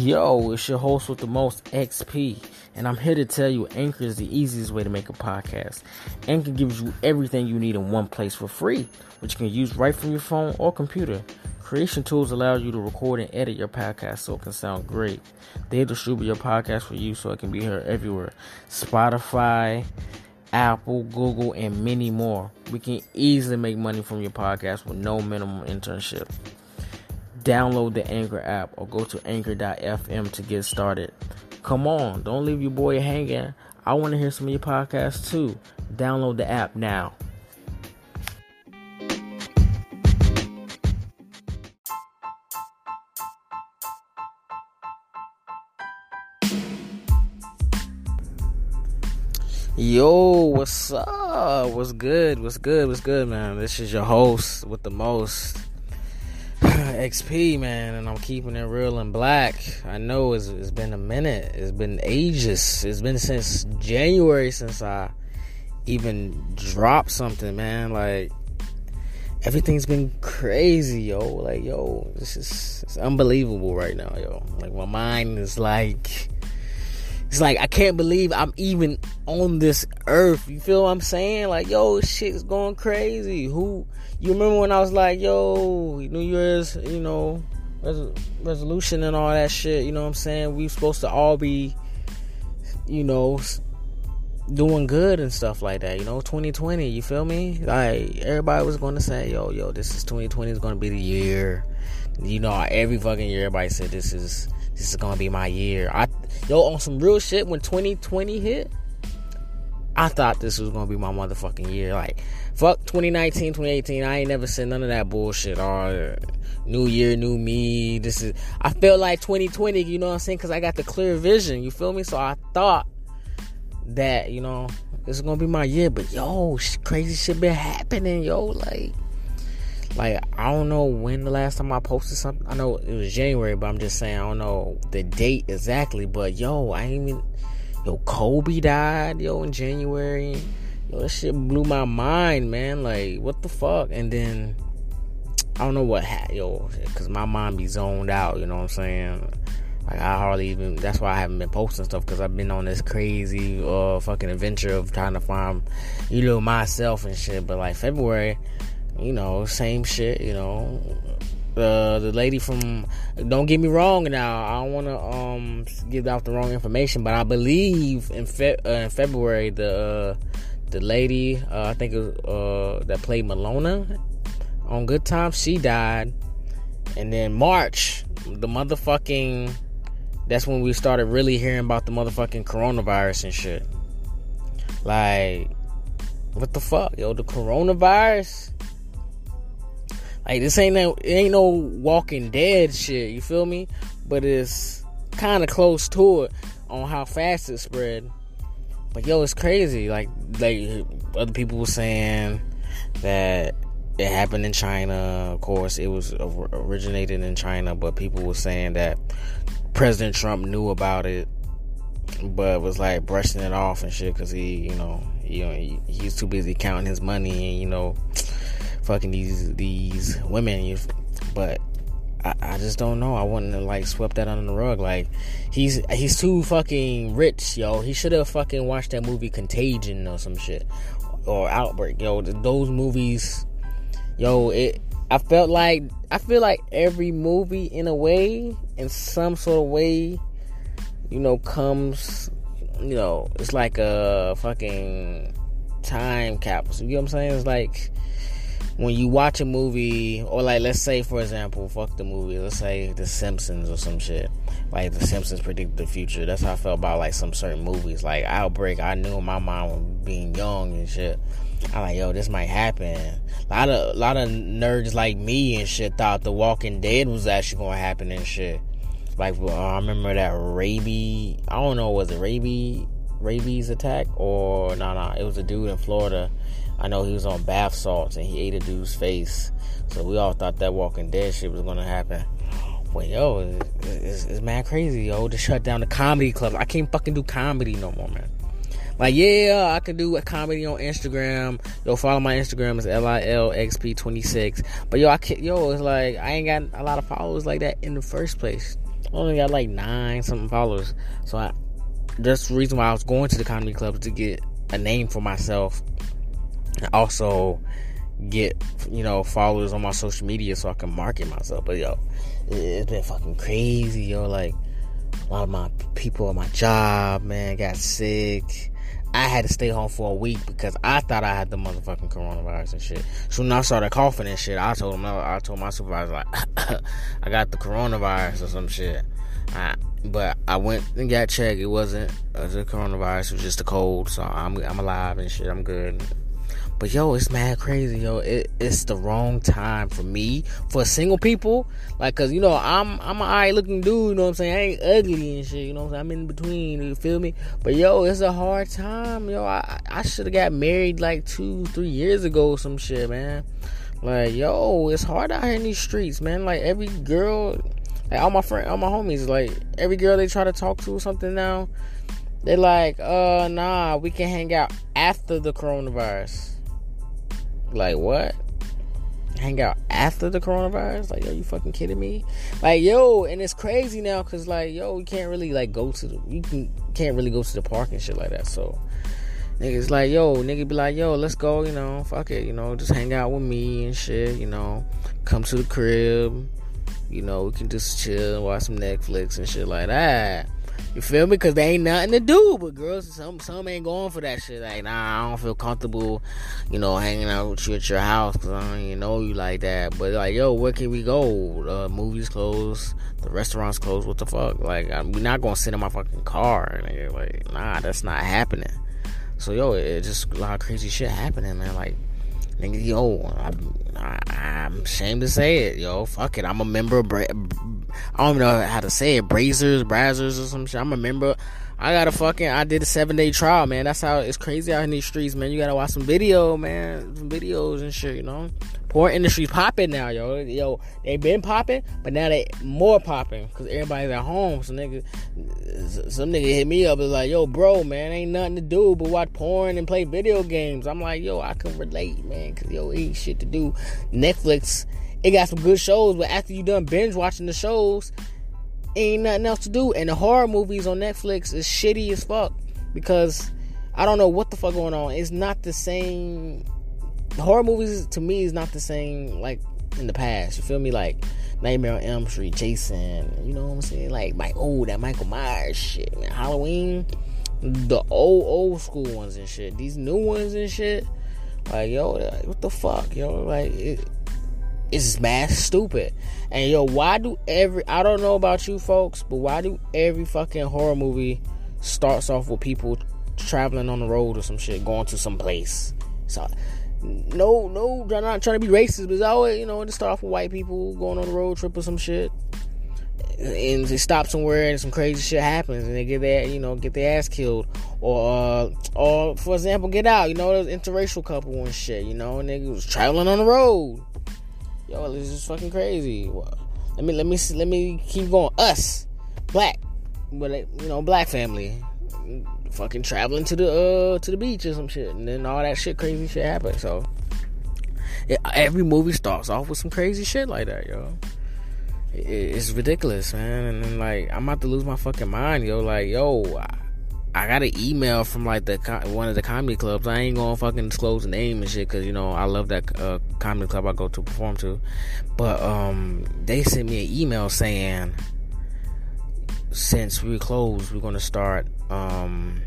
Yo, it's your host with the most XP, and I'm here to tell you Anchor is the easiest way to make a podcast. Anchor gives you everything you need in one place for free, which you can use right from your phone or computer. Creation tools allow you to record and edit your podcast so it can sound great. They distribute your podcast for you so it can be heard everywhere Spotify, Apple, Google, and many more. We can easily make money from your podcast with no minimum internship. Download the Anchor app or go to anchor.fm to get started. Come on, don't leave your boy hanging. I want to hear some of your podcasts too. Download the app now. Yo, what's up? What's good? What's good? What's good, man? This is your host with the most XP, man, and I'm keeping it real and black. I know it's, it's been a minute, it's been ages, it's been since January since I even dropped something, man. Like, everything's been crazy, yo. Like, yo, this is it's unbelievable right now, yo. Like, my mind is like it's like I can't believe I'm even on this earth. You feel what I'm saying? Like, yo, shit's going crazy. Who you remember when I was like, yo, New Year's, you know, res- resolution and all that shit, you know what I'm saying? We supposed to all be you know, doing good and stuff like that, you know, 2020, you feel me? Like everybody was going to say, yo, yo, this is 2020 is going to be the year. You know, every fucking year everybody said this is this is gonna be my year. I yo on some real shit when 2020 hit. I thought this was gonna be my motherfucking year. Like, fuck 2019, 2018. I ain't never said none of that bullshit. Or new year, new me. This is. I felt like 2020. You know what I'm saying? Because I got the clear vision. You feel me? So I thought that you know this is gonna be my year. But yo, crazy shit been happening. Yo, like like I don't know when the last time I posted something. I know it was January, but I'm just saying I don't know the date exactly. But yo, I ain't even yo Kobe died yo in January. Yo, that shit blew my mind, man. Like what the fuck? And then I don't know what ha- yo, cause my mind be zoned out. You know what I'm saying? Like I hardly even. That's why I haven't been posting stuff because I've been on this crazy uh fucking adventure of trying to find you know myself and shit. But like February you know, same shit, you know. The the lady from don't get me wrong now, I don't want to um give out the wrong information, but I believe in Fe- uh, in February the uh, the lady uh, I think was, uh, that played Willona on Good Times she died. And then March, the motherfucking that's when we started really hearing about the motherfucking coronavirus and shit. Like what the fuck, yo, the coronavirus like this ain't no, it ain't no Walking Dead shit. You feel me? But it's kind of close to it on how fast it spread. But yo, it's crazy. Like like other people were saying that it happened in China. Of course, it was originated in China, but people were saying that President Trump knew about it, but was like brushing it off and shit because he, you know, you know, he, he's too busy counting his money and you know fucking these these women. But I, I just don't know. I wouldn't have like swept that under the rug. Like he's he's too fucking rich, yo. He should have fucking watched that movie Contagion or some shit or Outbreak, yo. Those movies, yo. It. I felt like I feel like every movie in a way, in some sort of way, you know, comes. You know, it's like a fucking time capsule. You know what I'm saying? It's like when you watch a movie, or like let's say for example, fuck the movie, let's say The Simpsons or some shit. Like The Simpsons predict the future. That's how I felt about like some certain movies. Like Outbreak, I knew my mom being young and shit. I'm like, yo, this might happen. A lot of a lot of nerds like me and shit thought The Walking Dead was actually gonna happen and shit. Like uh, I remember that rabies. I don't know, was it rabies rabies attack or no, nah, no, nah, it was a dude in Florida I know he was on bath salts and he ate a dude's face. So we all thought that Walking Dead shit was gonna happen. But yo, it's, it's, man crazy, yo, to shut down the comedy club. I can't fucking do comedy no more, man. Like, yeah, I can do a comedy on Instagram. Yo, follow my Instagram. It's L-I-L-X-P26. But yo, I can't, yo, it's like, I ain't got a lot of followers like that in the first place. only got like nine something followers. So I that's the reason why I was going to the comedy club to get a name for myself also get you know followers on my social media so I can market myself. But yo, it's been fucking crazy, yo. Like a lot of my people at my job, man, got sick. I had to stay home for a week because I thought I had the motherfucking coronavirus and shit. So when I started coughing and shit, I told him, I told my supervisor like, I got the coronavirus or some shit. I, but I went and got checked. It wasn't it was a coronavirus. It was just a cold. So I'm I'm alive and shit. I'm good. But yo, it's mad crazy, yo. It, it's the wrong time for me, for single people. Like, cause you know, I'm I'm an alright looking dude. You know what I'm saying? I ain't ugly and shit. You know what I'm saying? I'm in between. You feel me? But yo, it's a hard time, yo. I I should have got married like two, three years ago, some shit, man. Like, yo, it's hard out here in these streets, man. Like every girl, like all my friend, all my homies, like every girl they try to talk to or something now, they like, uh, nah, we can hang out after the coronavirus. Like what? Hang out after the coronavirus? Like, are you fucking kidding me? Like, yo, and it's crazy now because like, yo, you can't really like go to the you can can't really go to the park and shit like that. So niggas like, yo, nigga be like, yo, let's go, you know, fuck it, you know, just hang out with me and shit, you know, come to the crib, you know, we can just chill, watch some Netflix and shit like that. You feel me? Cause they ain't nothing to do. But girls, some some ain't going for that shit. Like, nah, I don't feel comfortable, you know, hanging out with you at your house because I don't even know you like that. But like, yo, where can we go? Uh, movies closed, the restaurants closed. What the fuck? Like, I, we're not gonna sit in my fucking car. Nigga. Like, nah, that's not happening. So yo, it, just a lot of crazy shit happening, man. Like, nigga, yo, I, am ashamed to say it, yo. Fuck it, I'm a member of. I don't even know how to say it, Brazers, Brazzers, or some shit. I'm a member. I got a fucking. I did a seven day trial, man. That's how it's crazy out in these streets, man. You gotta watch some video, man, some videos and shit. You know, porn industry popping now, yo. Yo, they been popping, but now they more popping because everybody's at home. So nigga, some nigga hit me up is like, yo, bro, man, ain't nothing to do but watch porn and play video games. I'm like, yo, I can relate, man, because yo, ain't shit to do. Netflix it got some good shows, but after you done binge watching the shows, ain't nothing else to do. And the horror movies on Netflix is shitty as fuck because I don't know what the fuck going on. It's not the same. The horror movies to me is not the same like in the past. You feel me? Like Nightmare on Elm Street, Jason. You know what I'm saying? Like my oh that Michael Myers shit, man. Halloween, the old old school ones and shit. These new ones and shit. Like yo, what the fuck, yo? Like. It, it's mad stupid. And yo, why do every I don't know about you folks, but why do every fucking horror movie starts off with people traveling on the road or some shit, going to some place? So no, no, I'm not trying to be racist, but it's always, you know, to start off with white people going on a road trip or some shit. And they stop somewhere and some crazy shit happens and they get their, you know, get their ass killed. Or, uh, or for example, get out, you know, there's interracial couple and shit, you know, and they was traveling on the road yo, this is fucking crazy. Let me let me let me keep going. Us, black, but you know, black family, fucking traveling to the uh to the beach or some shit, and then all that shit, crazy shit happens. So it, every movie starts off with some crazy shit like that, yo. It, it's ridiculous, man. And then like I'm about to lose my fucking mind, yo. Like yo. I, I got an email from like the one of the comedy clubs. I ain't gonna fucking disclose the name and shit because you know I love that uh, comedy club I go to perform to. But um, they sent me an email saying since we're closed, we're gonna start um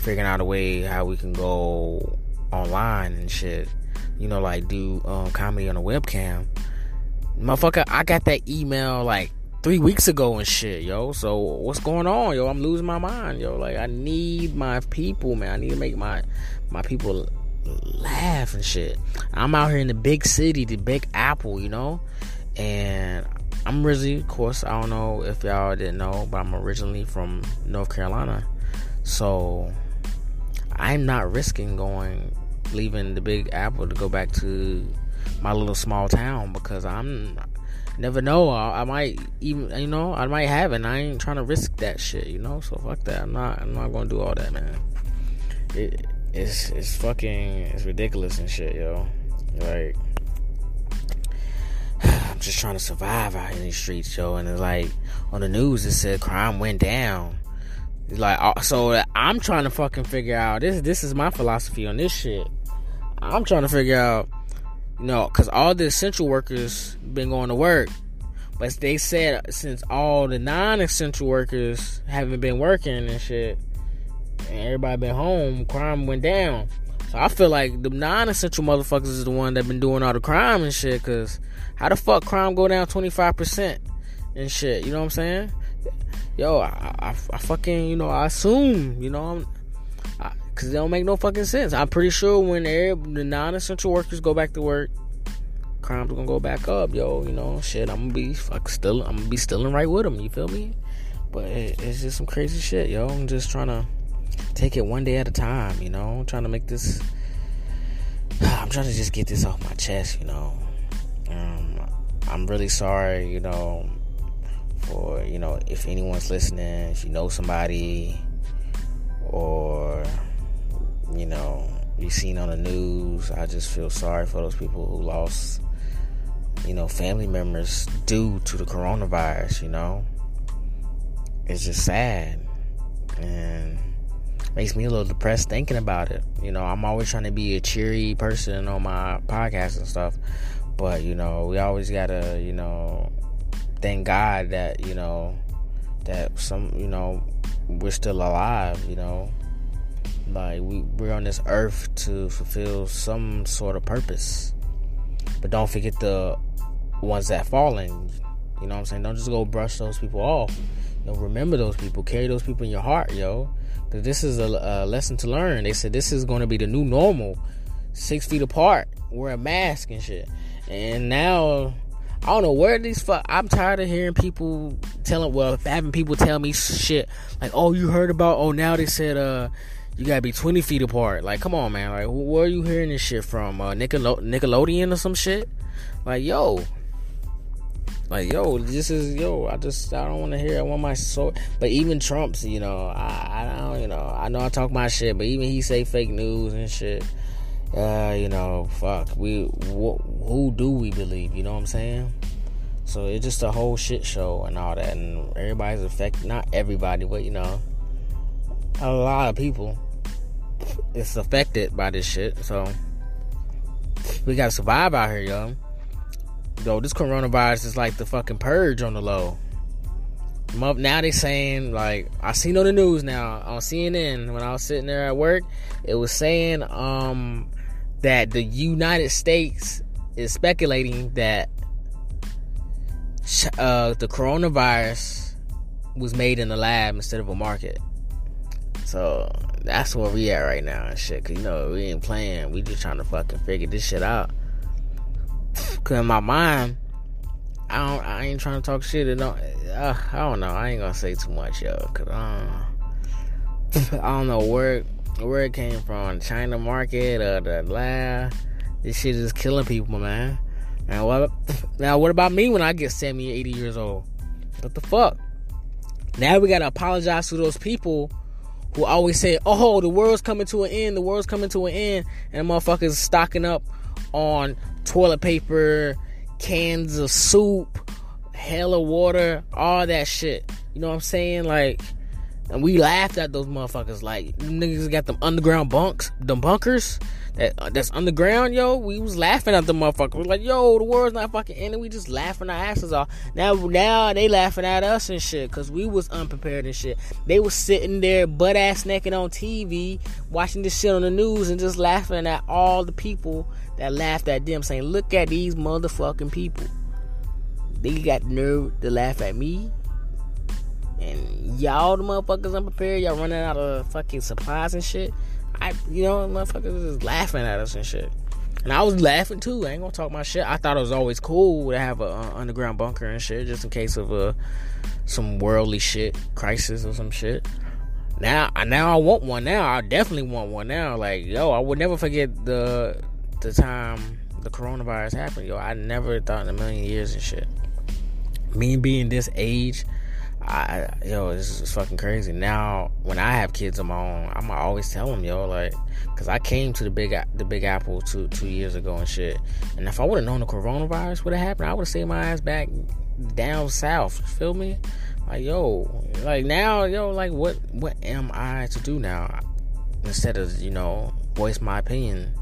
figuring out a way how we can go online and shit. You know, like do um, comedy on a webcam. Motherfucker, I got that email like three weeks ago and shit, yo. So what's going on, yo? I'm losing my mind, yo. Like I need my people, man. I need to make my my people laugh and shit. I'm out here in the big city, the Big Apple, you know, and I'm originally, of course, I don't know if y'all didn't know, but I'm originally from North Carolina, so I'm not risking going, leaving the Big Apple to go back to my little small town because I'm never know. I, I, might even, you know, I might have it. And I ain't trying to risk that shit, you know. So fuck that. I'm not. I'm not gonna do all that, man. It, it's it's fucking it's ridiculous and shit, yo. Like I'm just trying to survive out in these streets, yo. And it's like on the news, it said crime went down. It's like uh, so, I'm trying to fucking figure out this. This is my philosophy on this shit. I'm trying to figure out, you know, because all the essential workers been going to work, but they said since all the non-essential workers haven't been working and shit, and everybody been home, crime went down. So I feel like the non-essential motherfuckers is the one that been doing all the crime and shit. Cause how the fuck crime go down twenty five percent and shit? You know what I'm saying? Yo, I, I, I fucking you know I assume you know I'm. Cause they don't make no fucking sense. I'm pretty sure when the non-essential workers go back to work, crime's gonna go back up, yo. You know, shit. I'm gonna be fuck still. I'm gonna be stealing right with them. You feel me? But it, it's just some crazy shit, yo. I'm just trying to take it one day at a time. You know, I'm trying to make this. I'm trying to just get this off my chest. You know, um, I'm really sorry. You know, for you know if anyone's listening, if you know somebody, or you know you've seen on the news. I just feel sorry for those people who lost, you know, family members due to the coronavirus. You know, it's just sad and makes me a little depressed thinking about it. You know, I'm always trying to be a cheery person on my podcast and stuff, but you know, we always gotta, you know, thank God that you know that some, you know, we're still alive. You know like we, we're on this earth to fulfill some sort of purpose. But don't forget the ones that fallen. You know what I'm saying? Don't just go brush those people off. You know, remember those people. Carry those people in your heart, yo. Cause this is a, a lesson to learn. They said this is going to be the new normal. Six feet apart, wear a mask and shit. And now I don't know where these fuck. I'm tired of hearing people telling, well, having people tell me shit like, "Oh, you heard about? Oh, now they said, uh, you gotta be 20 feet apart. Like, come on, man. Like, where are you hearing this shit from? Uh, Nickel- Nickelodeon or some shit? Like, yo. Like, yo, this is, yo, I just, I don't want to hear, I want my soul. But even Trump's, you know, I, I don't, you know, I know I talk my shit, but even he say fake news and shit. Uh, you know, fuck, we, wh- who do we believe? You know what I'm saying? So it's just a whole shit show and all that, and everybody's affected. Not everybody, but you know, a lot of people is affected by this shit. So we gotta survive out here, yo. Yo, this coronavirus is like the fucking purge on the low. Now they saying like I seen on the news now on CNN when I was sitting there at work, it was saying um that the United States is speculating that uh, the coronavirus was made in a lab instead of a market. So that's where we at right now and shit. Cause you know we ain't playing. We just trying to fucking figure this shit out. Cause in my mind, I don't. I ain't trying to talk shit. And don't, uh, I don't know. I ain't gonna say too much, yo. Cause um, I don't know where where it came from. China market or the lab. This shit is killing people, man. Now what? Now what about me when I get 70, 80 years old? What the fuck? Now we gotta apologize to those people who always say, "Oh, the world's coming to an end. The world's coming to an end," and motherfuckers stocking up on toilet paper, cans of soup, hella water, all that shit. You know what I'm saying? Like, and we laughed at those motherfuckers. Like, niggas got them underground bunks, them bunkers that uh, that's underground, yo. We was laughing at the motherfuckers. We like, yo, the world's not fucking ending. We just laughing our asses off. Now, now they laughing at us and shit because we was unprepared and shit. They was sitting there butt ass naked on TV, watching this shit on the news and just laughing at all the people that laughed at them, saying, "Look at these motherfucking people. They got nerve to laugh at me." And y'all, the motherfuckers unprepared, y'all running out of fucking supplies and shit. I, you know, motherfuckers is laughing at us and shit. And I was laughing too. I ain't gonna talk my shit. I thought it was always cool to have a underground bunker and shit, just in case of uh, some worldly shit, crisis or some shit. Now, I now I want one. Now I definitely want one. Now, like yo, I would never forget the the time the coronavirus happened. Yo, I never thought in a million years and shit. Me being this age, I yo, this is fucking crazy. Now, when I have kids of my own, I'm always tell them, yo, like, cause I came to the big the Big Apple two two years ago and shit. And if I would have known the coronavirus would have happened, I would have stayed my ass back down south. Feel me? Like, yo, like now, yo, like, what what am I to do now? Instead of you know voice my opinion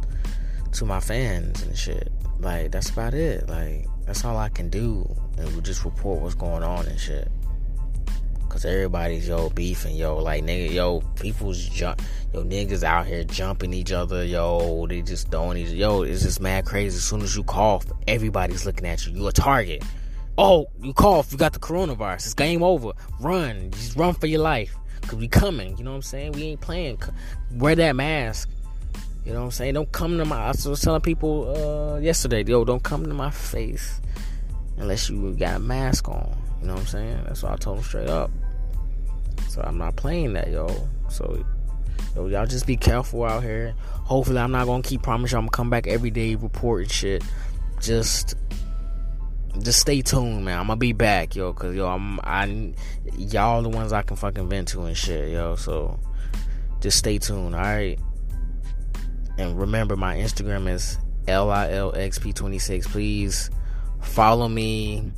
to my fans and shit. Like, that's about it. Like, that's all I can do. And we just report what's going on and shit. Cause everybody's yo beefing, yo, like nigga, yo, people's jump, yo, niggas out here jumping each other, yo, they just throwing each, yo, it's just mad crazy. As soon as you cough, everybody's looking at you. You a target. Oh, you cough, you got the coronavirus. It's game over. Run, just run for your life. Cause we coming, you know what I'm saying? We ain't playing. Wear that mask. You know what I'm saying? Don't come to my. I was telling people uh, yesterday, yo, don't come to my face unless you got a mask on. You know what I'm saying? That's what I told them straight up. So I'm not playing that, yo. So yo, y'all just be careful out here. Hopefully, I'm not gonna keep promising I'm gonna come back every day reporting shit. Just just stay tuned, man. I'm gonna be back, yo, cause yo, I'm I y'all the ones I can fucking vent to and shit, yo. So just stay tuned, all right. And remember, my Instagram is lilxp26. Please follow me.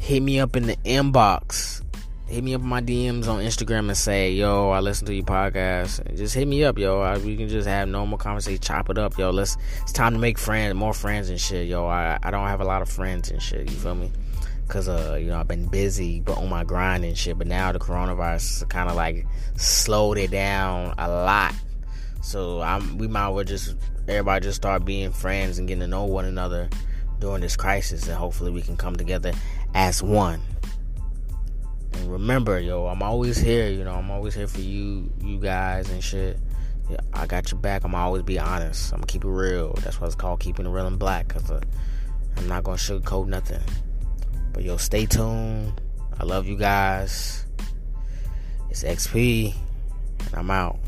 Hit me up in the inbox hit me up my DMs on Instagram and say, yo, I listen to your podcast. Just hit me up, yo. I, we can just have normal conversation, chop it up, yo. Let's. It's time to make friends, more friends and shit, yo. I I don't have a lot of friends and shit. You feel me? Cause uh, you know, I've been busy, but on my grind and shit. But now the coronavirus kind of like slowed it down a lot. So I'm. We might well just everybody just start being friends and getting to know one another during this crisis, and hopefully we can come together as one. Remember, yo, I'm always here. You know, I'm always here for you, you guys, and shit. Yeah, I got your back. I'm always be honest. I'm gonna keep it real. That's why it's called keeping it real and black. Cause uh, I'm not gonna sugarcoat nothing. But yo, stay tuned. I love you guys. It's XP, and I'm out.